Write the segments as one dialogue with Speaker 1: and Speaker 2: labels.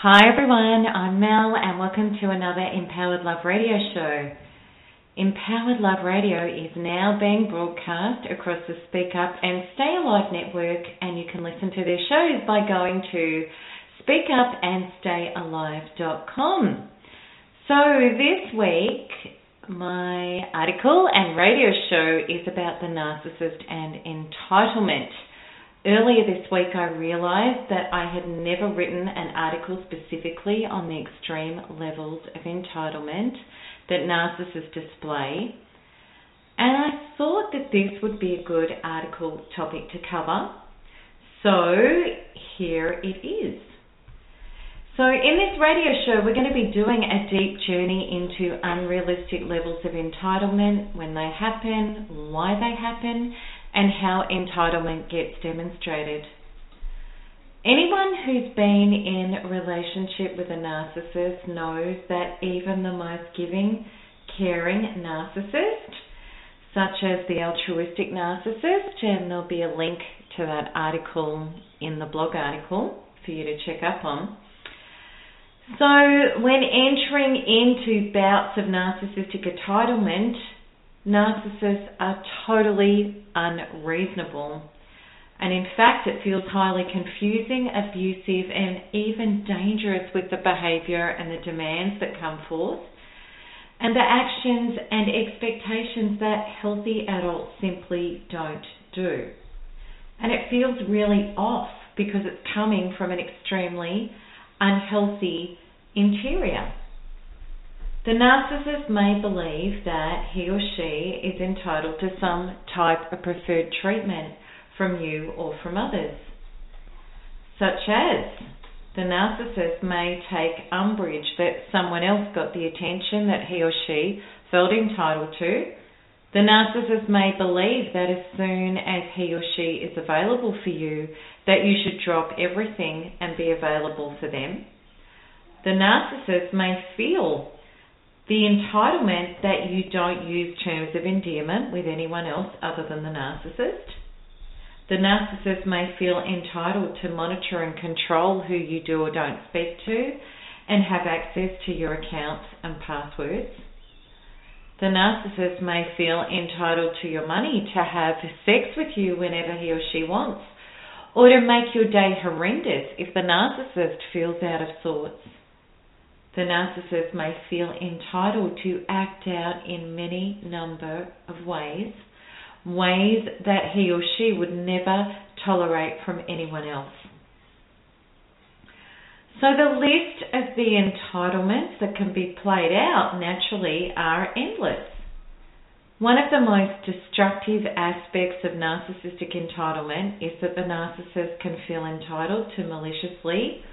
Speaker 1: Hi everyone, I'm Mel and welcome to another Empowered Love Radio show. Empowered Love Radio is now being broadcast across the Speak Up and Stay Alive network and you can listen to their shows by going to speakupandstayalive.com. So this week my article and radio show is about the narcissist and entitlement. Earlier this week, I realised that I had never written an article specifically on the extreme levels of entitlement that narcissists display, and I thought that this would be a good article topic to cover. So here it is. So, in this radio show, we're going to be doing a deep journey into unrealistic levels of entitlement, when they happen, why they happen, and how entitlement gets demonstrated. Anyone who's been in relationship with a narcissist knows that even the most giving, caring narcissist, such as the altruistic narcissist, and there'll be a link to that article in the blog article for you to check up on. So, when entering into bouts of narcissistic entitlement, narcissists are totally unreasonable. And in fact, it feels highly confusing, abusive, and even dangerous with the behavior and the demands that come forth, and the actions and expectations that healthy adults simply don't do. And it feels really off because it's coming from an extremely unhealthy interior. The narcissist may believe that he or she is entitled to some type of preferred treatment from you or from others, such as the narcissist may take umbrage that someone else got the attention that he or she felt entitled to. The narcissist may believe that as soon as he or she is available for you, that you should drop everything and be available for them. The narcissist may feel the entitlement that you don't use terms of endearment with anyone else other than the narcissist. The narcissist may feel entitled to monitor and control who you do or don't speak to and have access to your accounts and passwords. The narcissist may feel entitled to your money to have sex with you whenever he or she wants, or to make your day horrendous if the narcissist feels out of sorts. The narcissist may feel entitled to act out in many number of ways, ways that he or she would never tolerate from anyone else. So the list of the entitlements that can be played out naturally are endless. One of the most destructive aspects of narcissistic entitlement is that the narcissist can feel entitled to maliciously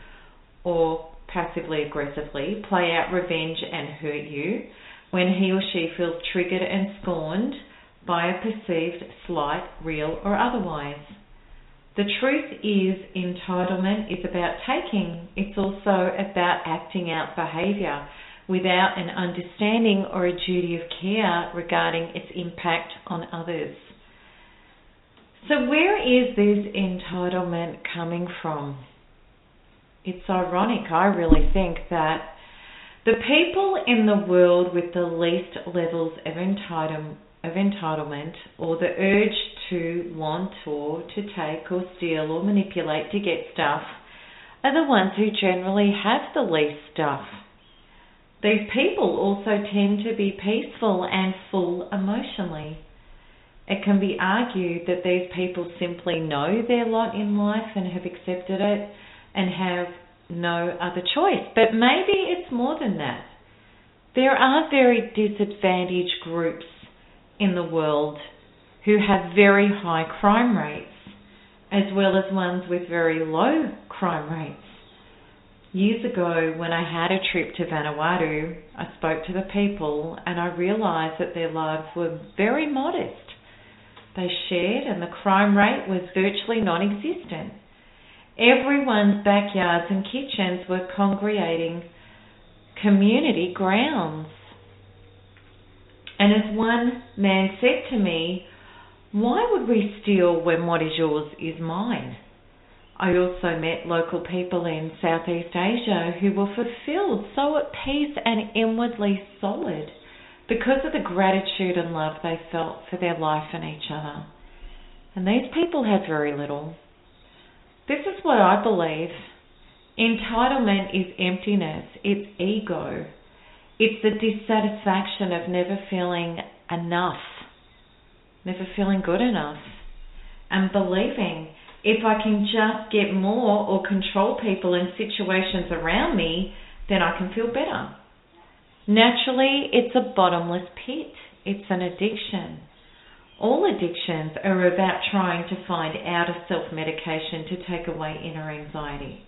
Speaker 1: or passively aggressively play out revenge and hurt you when he or she feels triggered and scorned by a perceived slight, real or otherwise. The truth is, entitlement is about taking, it's also about acting out behaviour without an understanding or a duty of care regarding its impact on others. So, where is this entitlement coming from? It's ironic, I really think, that the people in the world with the least levels of, of entitlement or the urge to want or to take or steal or manipulate to get stuff are the ones who generally have the least stuff. These people also tend to be peaceful and full emotionally. It can be argued that these people simply know their lot in life and have accepted it and have no other choice. But maybe it's more than that. There are very disadvantaged groups in the world who have very high crime rates as well as ones with very low crime rates. Years ago, when I had a trip to Vanuatu, I spoke to the people and I realised that their lives were very modest. They shared, and the crime rate was virtually non existent. Everyone's backyards and kitchens were congregating community grounds. And as one man said to me, why would we steal when what is yours is mine? I also met local people in Southeast Asia who were fulfilled, so at peace and inwardly solid because of the gratitude and love they felt for their life and each other. And these people had very little. This is what I believe. Entitlement is emptiness, it's ego, it's the dissatisfaction of never feeling enough, never feeling good enough, and believing if I can just get more or control people and situations around me, then I can feel better. Naturally, it's a bottomless pit, it's an addiction. All addictions are about trying to find out of self medication to take away inner anxiety.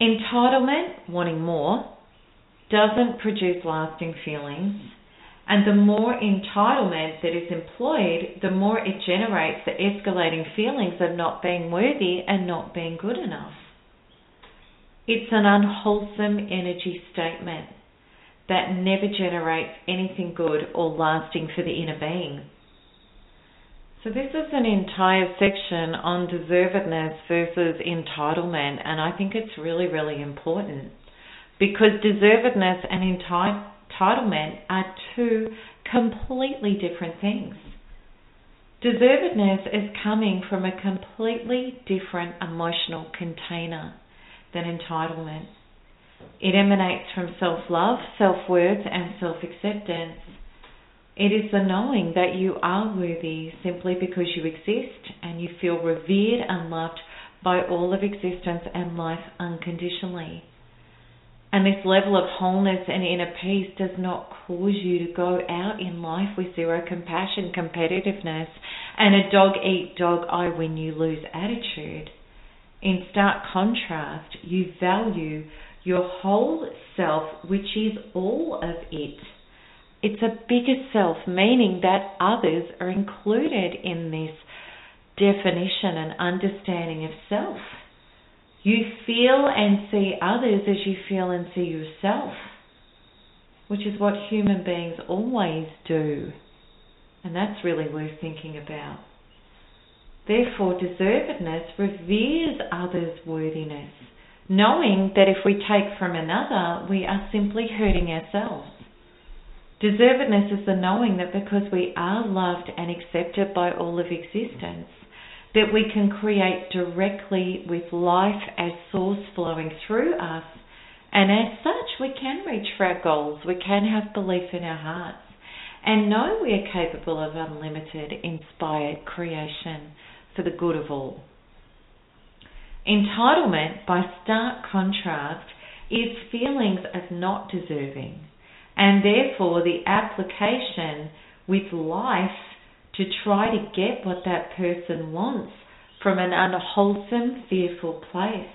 Speaker 1: Entitlement, wanting more, doesn't produce lasting feelings, and the more entitlement that is employed, the more it generates the escalating feelings of not being worthy and not being good enough. It's an unwholesome energy statement that never generates anything good or lasting for the inner being. So, this is an entire section on deservedness versus entitlement, and I think it's really, really important because deservedness and entitlement are two completely different things. Deservedness is coming from a completely different emotional container than entitlement. It emanates from self love, self worth, and self acceptance. It is the knowing that you are worthy simply because you exist and you feel revered and loved by all of existence and life unconditionally. And this level of wholeness and inner peace does not cause you to go out in life with zero compassion, competitiveness, and a dog eat dog I win you lose attitude. In stark contrast, you value your whole self, which is all of it. It's a bigger self, meaning that others are included in this definition and understanding of self. You feel and see others as you feel and see yourself, which is what human beings always do. And that's really worth thinking about. Therefore, deservedness reveres others' worthiness, knowing that if we take from another, we are simply hurting ourselves. Deservedness is the knowing that because we are loved and accepted by all of existence, that we can create directly with life as source flowing through us, and as such, we can reach for our goals, we can have belief in our hearts, and know we are capable of unlimited, inspired creation for the good of all. Entitlement, by stark contrast, is feelings of not deserving, and therefore the application with life to try to get what that person wants from an unwholesome, fearful place.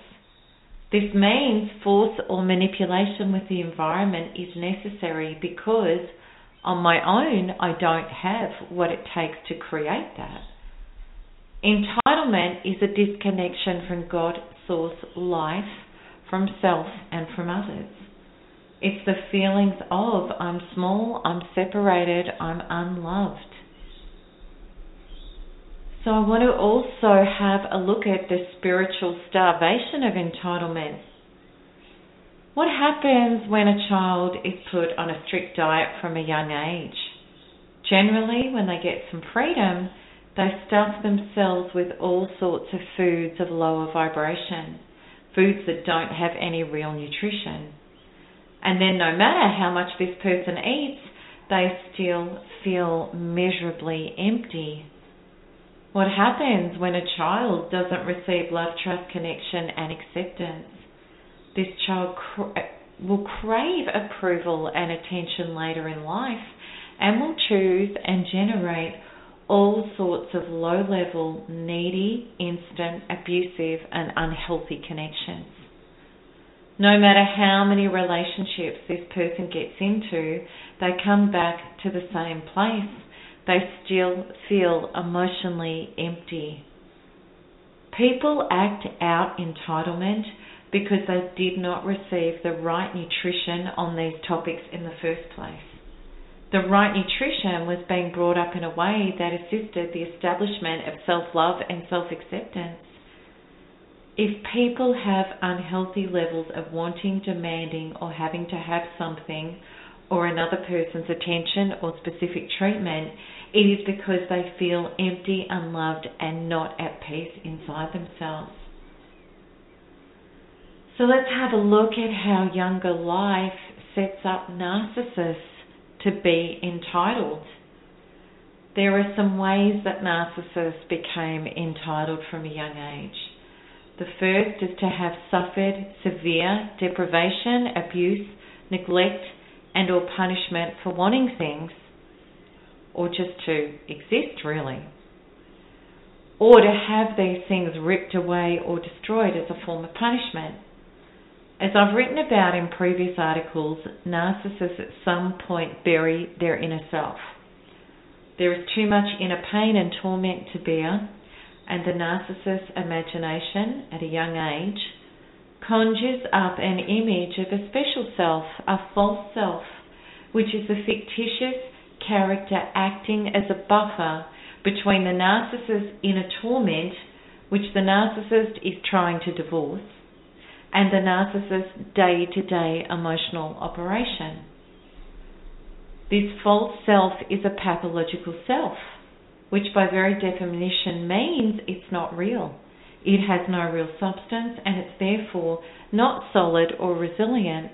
Speaker 1: This means force or manipulation with the environment is necessary because on my own I don't have what it takes to create that. Entitlement is a disconnection from God, source, life, from self, and from others. It's the feelings of I'm small, I'm separated, I'm unloved. So I want to also have a look at the spiritual starvation of entitlement. What happens when a child is put on a strict diet from a young age? Generally, when they get some freedom, they stuff themselves with all sorts of foods of lower vibration, foods that don't have any real nutrition. And then, no matter how much this person eats, they still feel measurably empty. What happens when a child doesn't receive love, trust, connection, and acceptance? This child will crave approval and attention later in life and will choose and generate all sorts of low level, needy, instant, abusive, and unhealthy connections. No matter how many relationships this person gets into, they come back to the same place. They still feel emotionally empty. People act out entitlement because they did not receive the right nutrition on these topics in the first place. The right nutrition was being brought up in a way that assisted the establishment of self love and self acceptance. If people have unhealthy levels of wanting, demanding, or having to have something or another person's attention or specific treatment, it is because they feel empty, unloved, and not at peace inside themselves. So let's have a look at how younger life sets up narcissists to be entitled. There are some ways that narcissists became entitled from a young age. The first is to have suffered severe deprivation, abuse, neglect, and or punishment for wanting things or just to exist really. Or to have these things ripped away or destroyed as a form of punishment. As I've written about in previous articles, narcissists at some point bury their inner self. There is too much inner pain and torment to bear, and the narcissist's imagination at a young age conjures up an image of a special self, a false self, which is a fictitious character acting as a buffer between the narcissist's inner torment, which the narcissist is trying to divorce, and the narcissist's day to day emotional operation. This false self is a pathological self, which by very definition means it's not real. It has no real substance and it's therefore not solid or resilient.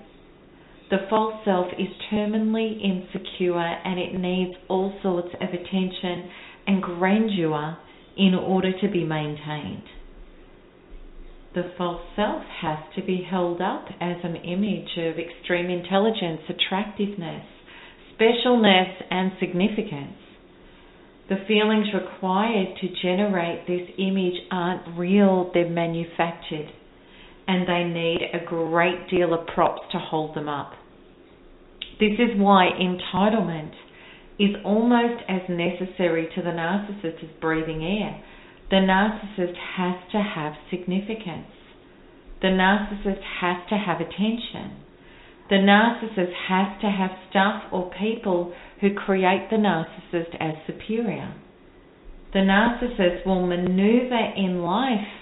Speaker 1: The false self is terminally insecure and it needs all sorts of attention and grandeur in order to be maintained. The false self has to be held up as an image of extreme intelligence, attractiveness, specialness, and significance. The feelings required to generate this image aren't real, they're manufactured, and they need a great deal of props to hold them up. This is why entitlement is almost as necessary to the narcissist as breathing air the narcissist has to have significance. The narcissist has to have attention. The narcissist has to have stuff or people who create the narcissist as superior. The narcissist will maneuver in life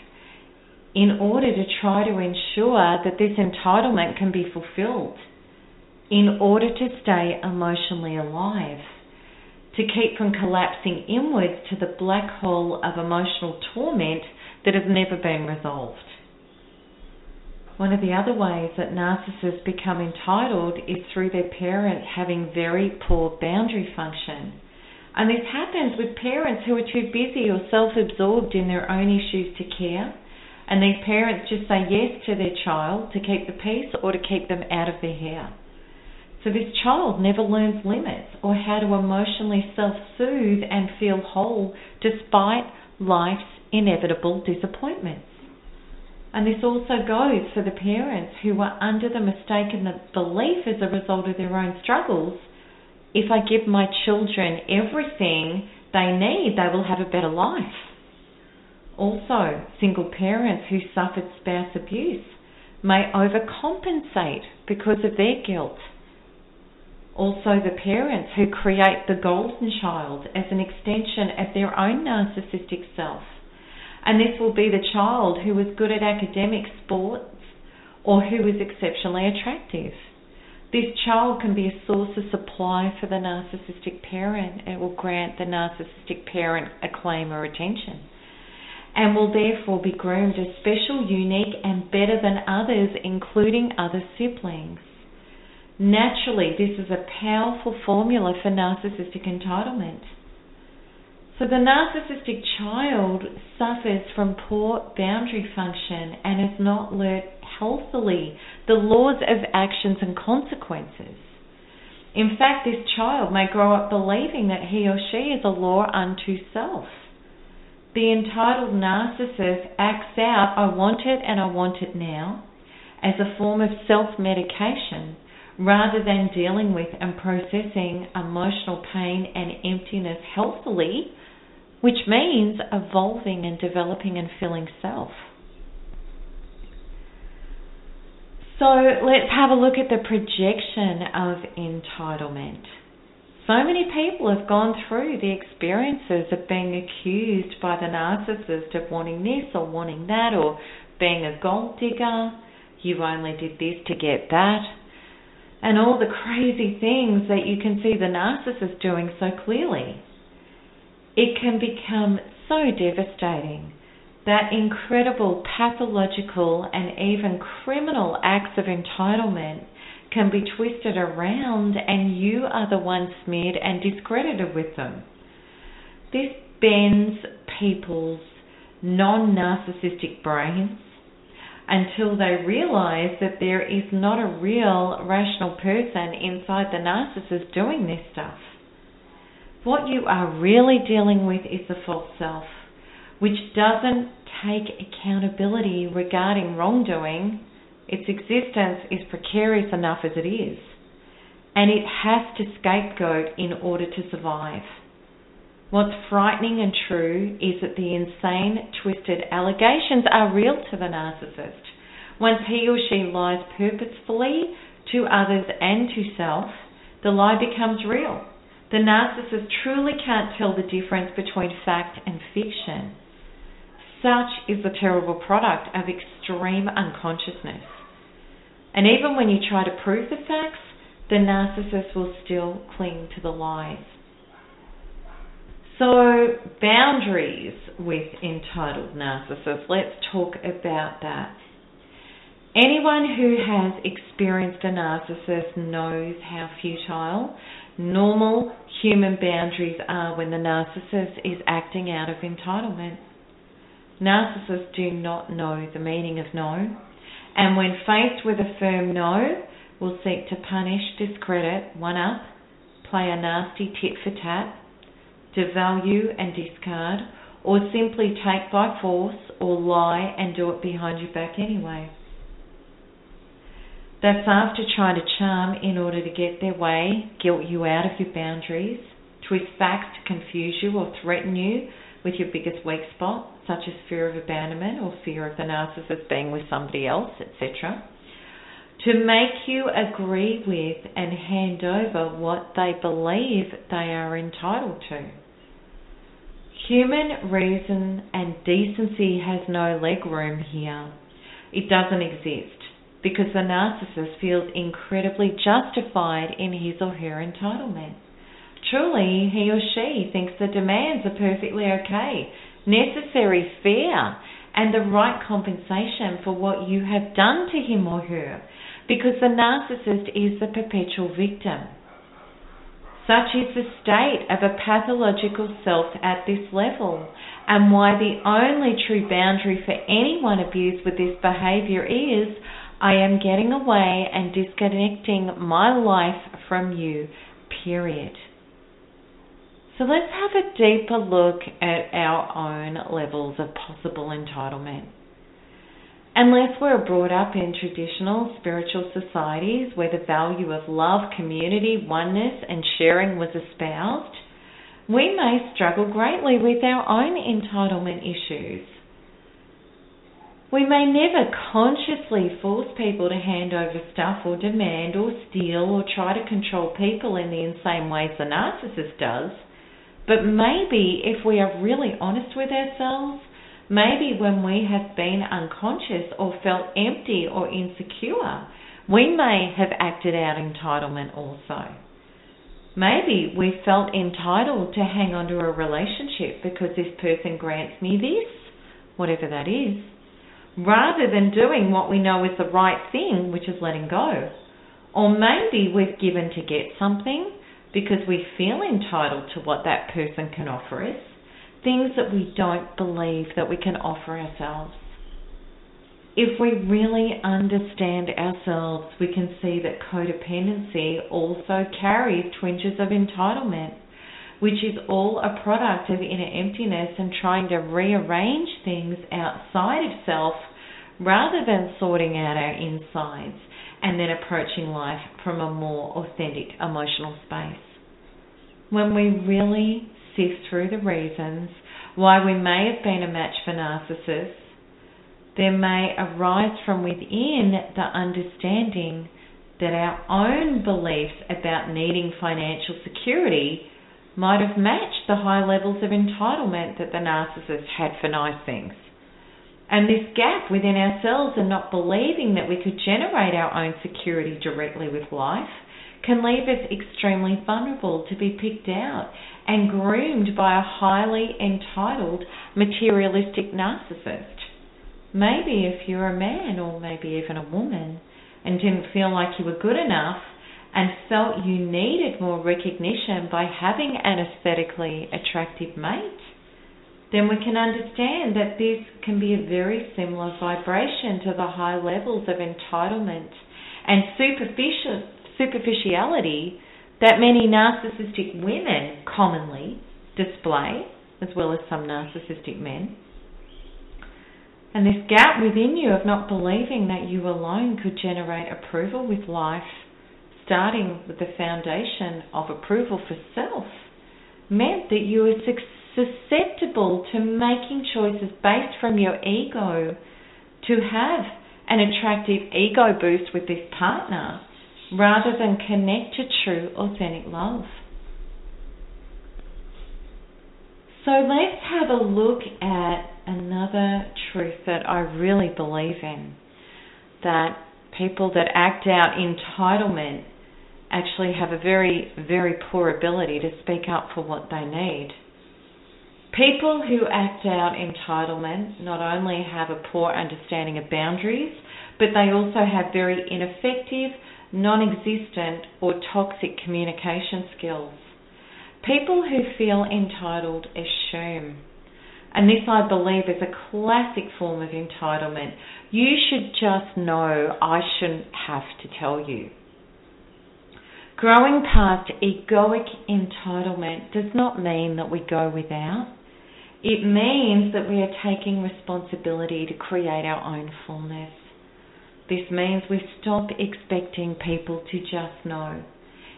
Speaker 1: in order to try to ensure that this entitlement can be fulfilled, in order to stay emotionally alive to keep from collapsing inwards to the black hole of emotional torment that has never been resolved. One of the other ways that narcissists become entitled is through their parents having very poor boundary function. And this happens with parents who are too busy or self absorbed in their own issues to care. And these parents just say yes to their child to keep the peace or to keep them out of their hair. So this child never learns limits or how to emotionally self soothe and feel whole despite life's inevitable disappointments. And this also goes for the parents who are under the mistaken belief as a result of their own struggles if I give my children everything they need, they will have a better life. Also, single parents who suffered spouse abuse may overcompensate because of their guilt also the parents who create the golden child as an extension of their own narcissistic self. And this will be the child who is good at academic sports or who is exceptionally attractive. This child can be a source of supply for the narcissistic parent. It will grant the narcissistic parent acclaim or attention and will therefore be groomed as special, unique, and better than others, including other siblings. Naturally, this is a powerful formula for narcissistic entitlement. So the narcissistic child suffers from poor boundary function and has not learnt healthily the laws of actions and consequences. In fact, this child may grow up believing that he or she is a law unto self. The entitled narcissist acts out, I want it and I want it now, as a form of self medication rather than dealing with and processing emotional pain and emptiness healthily, which means evolving and developing and filling self. So let's have a look at the projection of entitlement. So many people have gone through the experiences of being accused by the narcissist of wanting this or wanting that or being a gold digger. You only did this to get that. And all the crazy things that you can see the narcissist doing so clearly. It can become so devastating that incredible pathological and even criminal acts of entitlement can be twisted around and you are the one smeared and discredited with them. This bends people's non narcissistic brains until they realize that there is not a real rational person inside the narcissist doing this stuff. What you are really dealing with is the false self which doesn't take accountability regarding wrongdoing, its existence is precarious enough as it is, and it has to scapegoat in order to survive. What's frightening and true is that the insane, twisted allegations are real to the narcissist. Once he or she lies purposefully to others and to self, the lie becomes real. The narcissist truly can't tell the difference between fact and fiction. Such is the terrible product of extreme unconsciousness. And even when you try to prove the facts, the narcissist will still cling to the lies. So, boundaries with entitled narcissists. Let's talk about that. Anyone who has experienced a narcissist knows how futile normal human boundaries are when the narcissist is acting out of entitlement. Narcissists do not know the meaning of no, and when faced with a firm no, will seek to punish, discredit, one up, play a nasty tit for tat, devalue and discard, or simply take by force or lie and do it behind your back anyway. That's after trying to charm in order to get their way, guilt you out of your boundaries, twist facts to confuse you or threaten you with your biggest weak spot, such as fear of abandonment or fear of the narcissist being with somebody else, etc. To make you agree with and hand over what they believe they are entitled to. Human reason and decency has no leg room here. It doesn't exist because the narcissist feels incredibly justified in his or her entitlement. Truly, he or she thinks the demands are perfectly okay, necessary, fair, and the right compensation for what you have done to him or her, because the narcissist is the perpetual victim. Such is the state of a pathological self at this level, and why the only true boundary for anyone abused with this behavior is I am getting away and disconnecting my life from you, period. So let's have a deeper look at our own levels of possible entitlement. Unless we're brought up in traditional spiritual societies where the value of love, community, oneness, and sharing was espoused, we may struggle greatly with our own entitlement issues. We may never consciously force people to hand over stuff or demand or steal or try to control people in the insane ways the narcissist does. But maybe if we are really honest with ourselves, maybe when we have been unconscious or felt empty or insecure, we may have acted out entitlement also. Maybe we felt entitled to hang on to a relationship because this person grants me this, whatever that is, rather than doing what we know is the right thing, which is letting go. Or maybe we've given to get something because we feel entitled to what that person can offer us, things that we don't believe that we can offer ourselves. if we really understand ourselves, we can see that codependency also carries twinges of entitlement, which is all a product of inner emptiness and trying to rearrange things outside of self rather than sorting out our insides and then approaching life from a more authentic emotional space. When we really sift through the reasons why we may have been a match for narcissists, there may arise from within the understanding that our own beliefs about needing financial security might have matched the high levels of entitlement that the narcissist had for nice things. And this gap within ourselves and not believing that we could generate our own security directly with life can leave us extremely vulnerable to be picked out and groomed by a highly entitled materialistic narcissist. Maybe if you're a man or maybe even a woman and didn't feel like you were good enough and felt you needed more recognition by having an aesthetically attractive mate, then we can understand that this can be a very similar vibration to the high levels of entitlement and superficial, superficiality that many narcissistic women commonly display, as well as some narcissistic men. And this gap within you of not believing that you alone could generate approval with life, starting with the foundation of approval for self, meant that you were susceptible to making choices based from your ego to have an attractive ego boost with this partner rather than connect to true, authentic love. So let's have a look at another truth that I really believe in that people that act out entitlement actually have a very, very poor ability to speak up for what they need. People who act out entitlement not only have a poor understanding of boundaries, but they also have very ineffective, non existent, or toxic communication skills. People who feel entitled assume. And this, I believe, is a classic form of entitlement. You should just know I shouldn't have to tell you. Growing past egoic entitlement does not mean that we go without. It means that we are taking responsibility to create our own fullness. This means we stop expecting people to just know.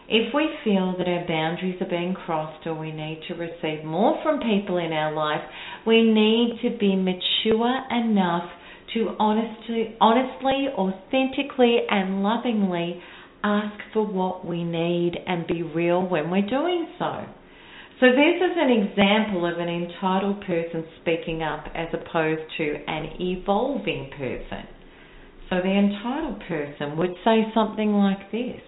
Speaker 1: If we feel that our boundaries are being crossed or we need to receive more from people in our life, we need to be mature enough to honestly, honestly, authentically, and lovingly ask for what we need and be real when we're doing so. So this is an example of an entitled person speaking up as opposed to an evolving person. So the entitled person would say something like this.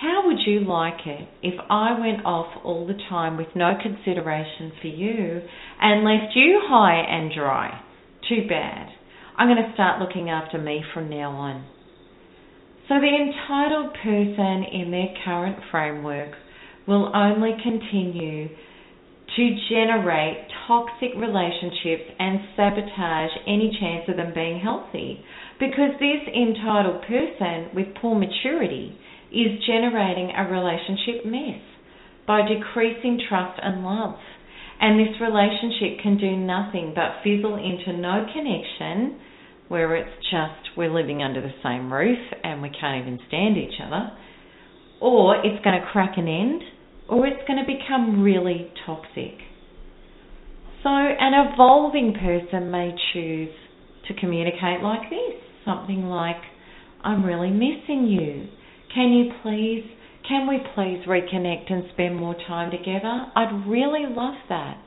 Speaker 1: How would you like it if I went off all the time with no consideration for you and left you high and dry? Too bad. I'm going to start looking after me from now on. So the entitled person in their current framework will only continue to generate toxic relationships and sabotage any chance of them being healthy. Because this entitled person with poor maturity is generating a relationship mess by decreasing trust and love. And this relationship can do nothing but fizzle into no connection where it's just we're living under the same roof and we can't even stand each other or it's going to crack an end, or it's going to become really toxic. So, an evolving person may choose to communicate like this something like, I'm really missing you. Can you please, can we please reconnect and spend more time together? I'd really love that.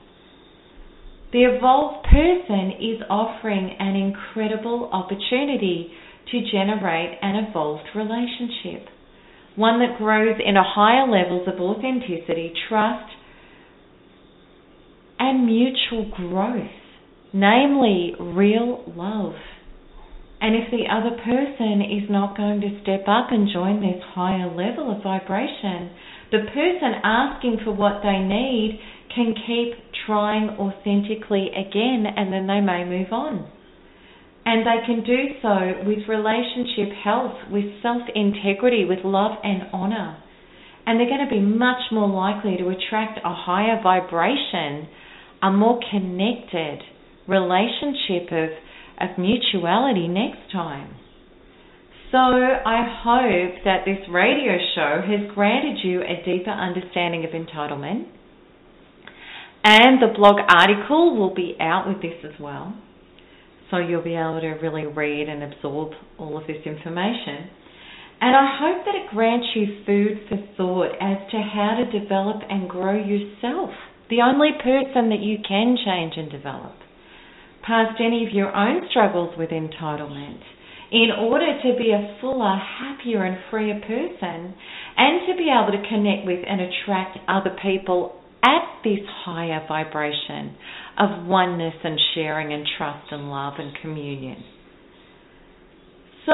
Speaker 1: The evolved person is offering an incredible opportunity to generate an evolved relationship one that grows in a higher levels of authenticity, trust, and mutual growth, namely real love. And if the other person is not going to step up and join this higher level of vibration, the person asking for what they need can keep trying authentically again and then they may move on. And they can do so with relationship health, with self integrity, with love and honor. And they're going to be much more likely to attract a higher vibration, a more connected relationship of, of mutuality next time. So I hope that this radio show has granted you a deeper understanding of entitlement. And the blog article will be out with this as well. So you'll be able to really read and absorb all of this information. And I hope that it grants you food for thought as to how to develop and grow yourself, the only person that you can change and develop, past any of your own struggles with entitlement, in order to be a fuller, happier, and freer person, and to be able to connect with and attract other people at this higher vibration of oneness and sharing and trust and love and communion. So,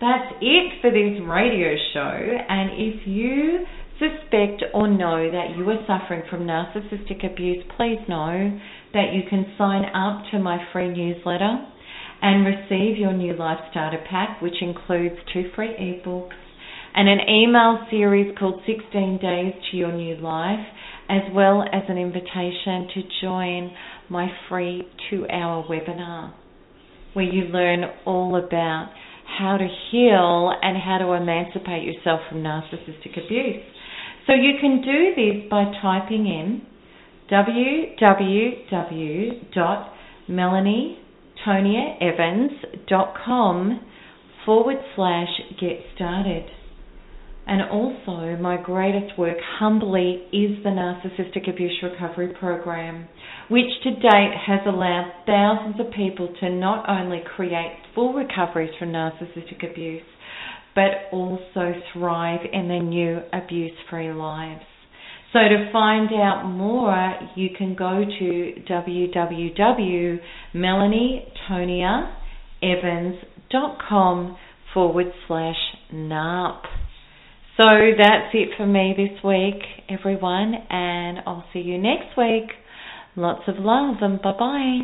Speaker 1: that's it for this radio show. And if you suspect or know that you are suffering from narcissistic abuse, please know that you can sign up to my free newsletter and receive your new Life Starter Pack, which includes two free ebooks and an email series called 16 Days to Your New Life as well as an invitation to join my free two hour webinar where you learn all about how to heal and how to emancipate yourself from narcissistic abuse. So you can do this by typing in www.melanietoniaevans.com forward slash get started. And also, my greatest work humbly is the Narcissistic Abuse Recovery Program, which to date has allowed thousands of people to not only create full recoveries from narcissistic abuse, but also thrive in their new abuse free lives. So, to find out more, you can go to www.melanietoniaevans.com forward slash NARP. So that's it for me this week, everyone, and I'll see you next week. Lots of love and bye bye.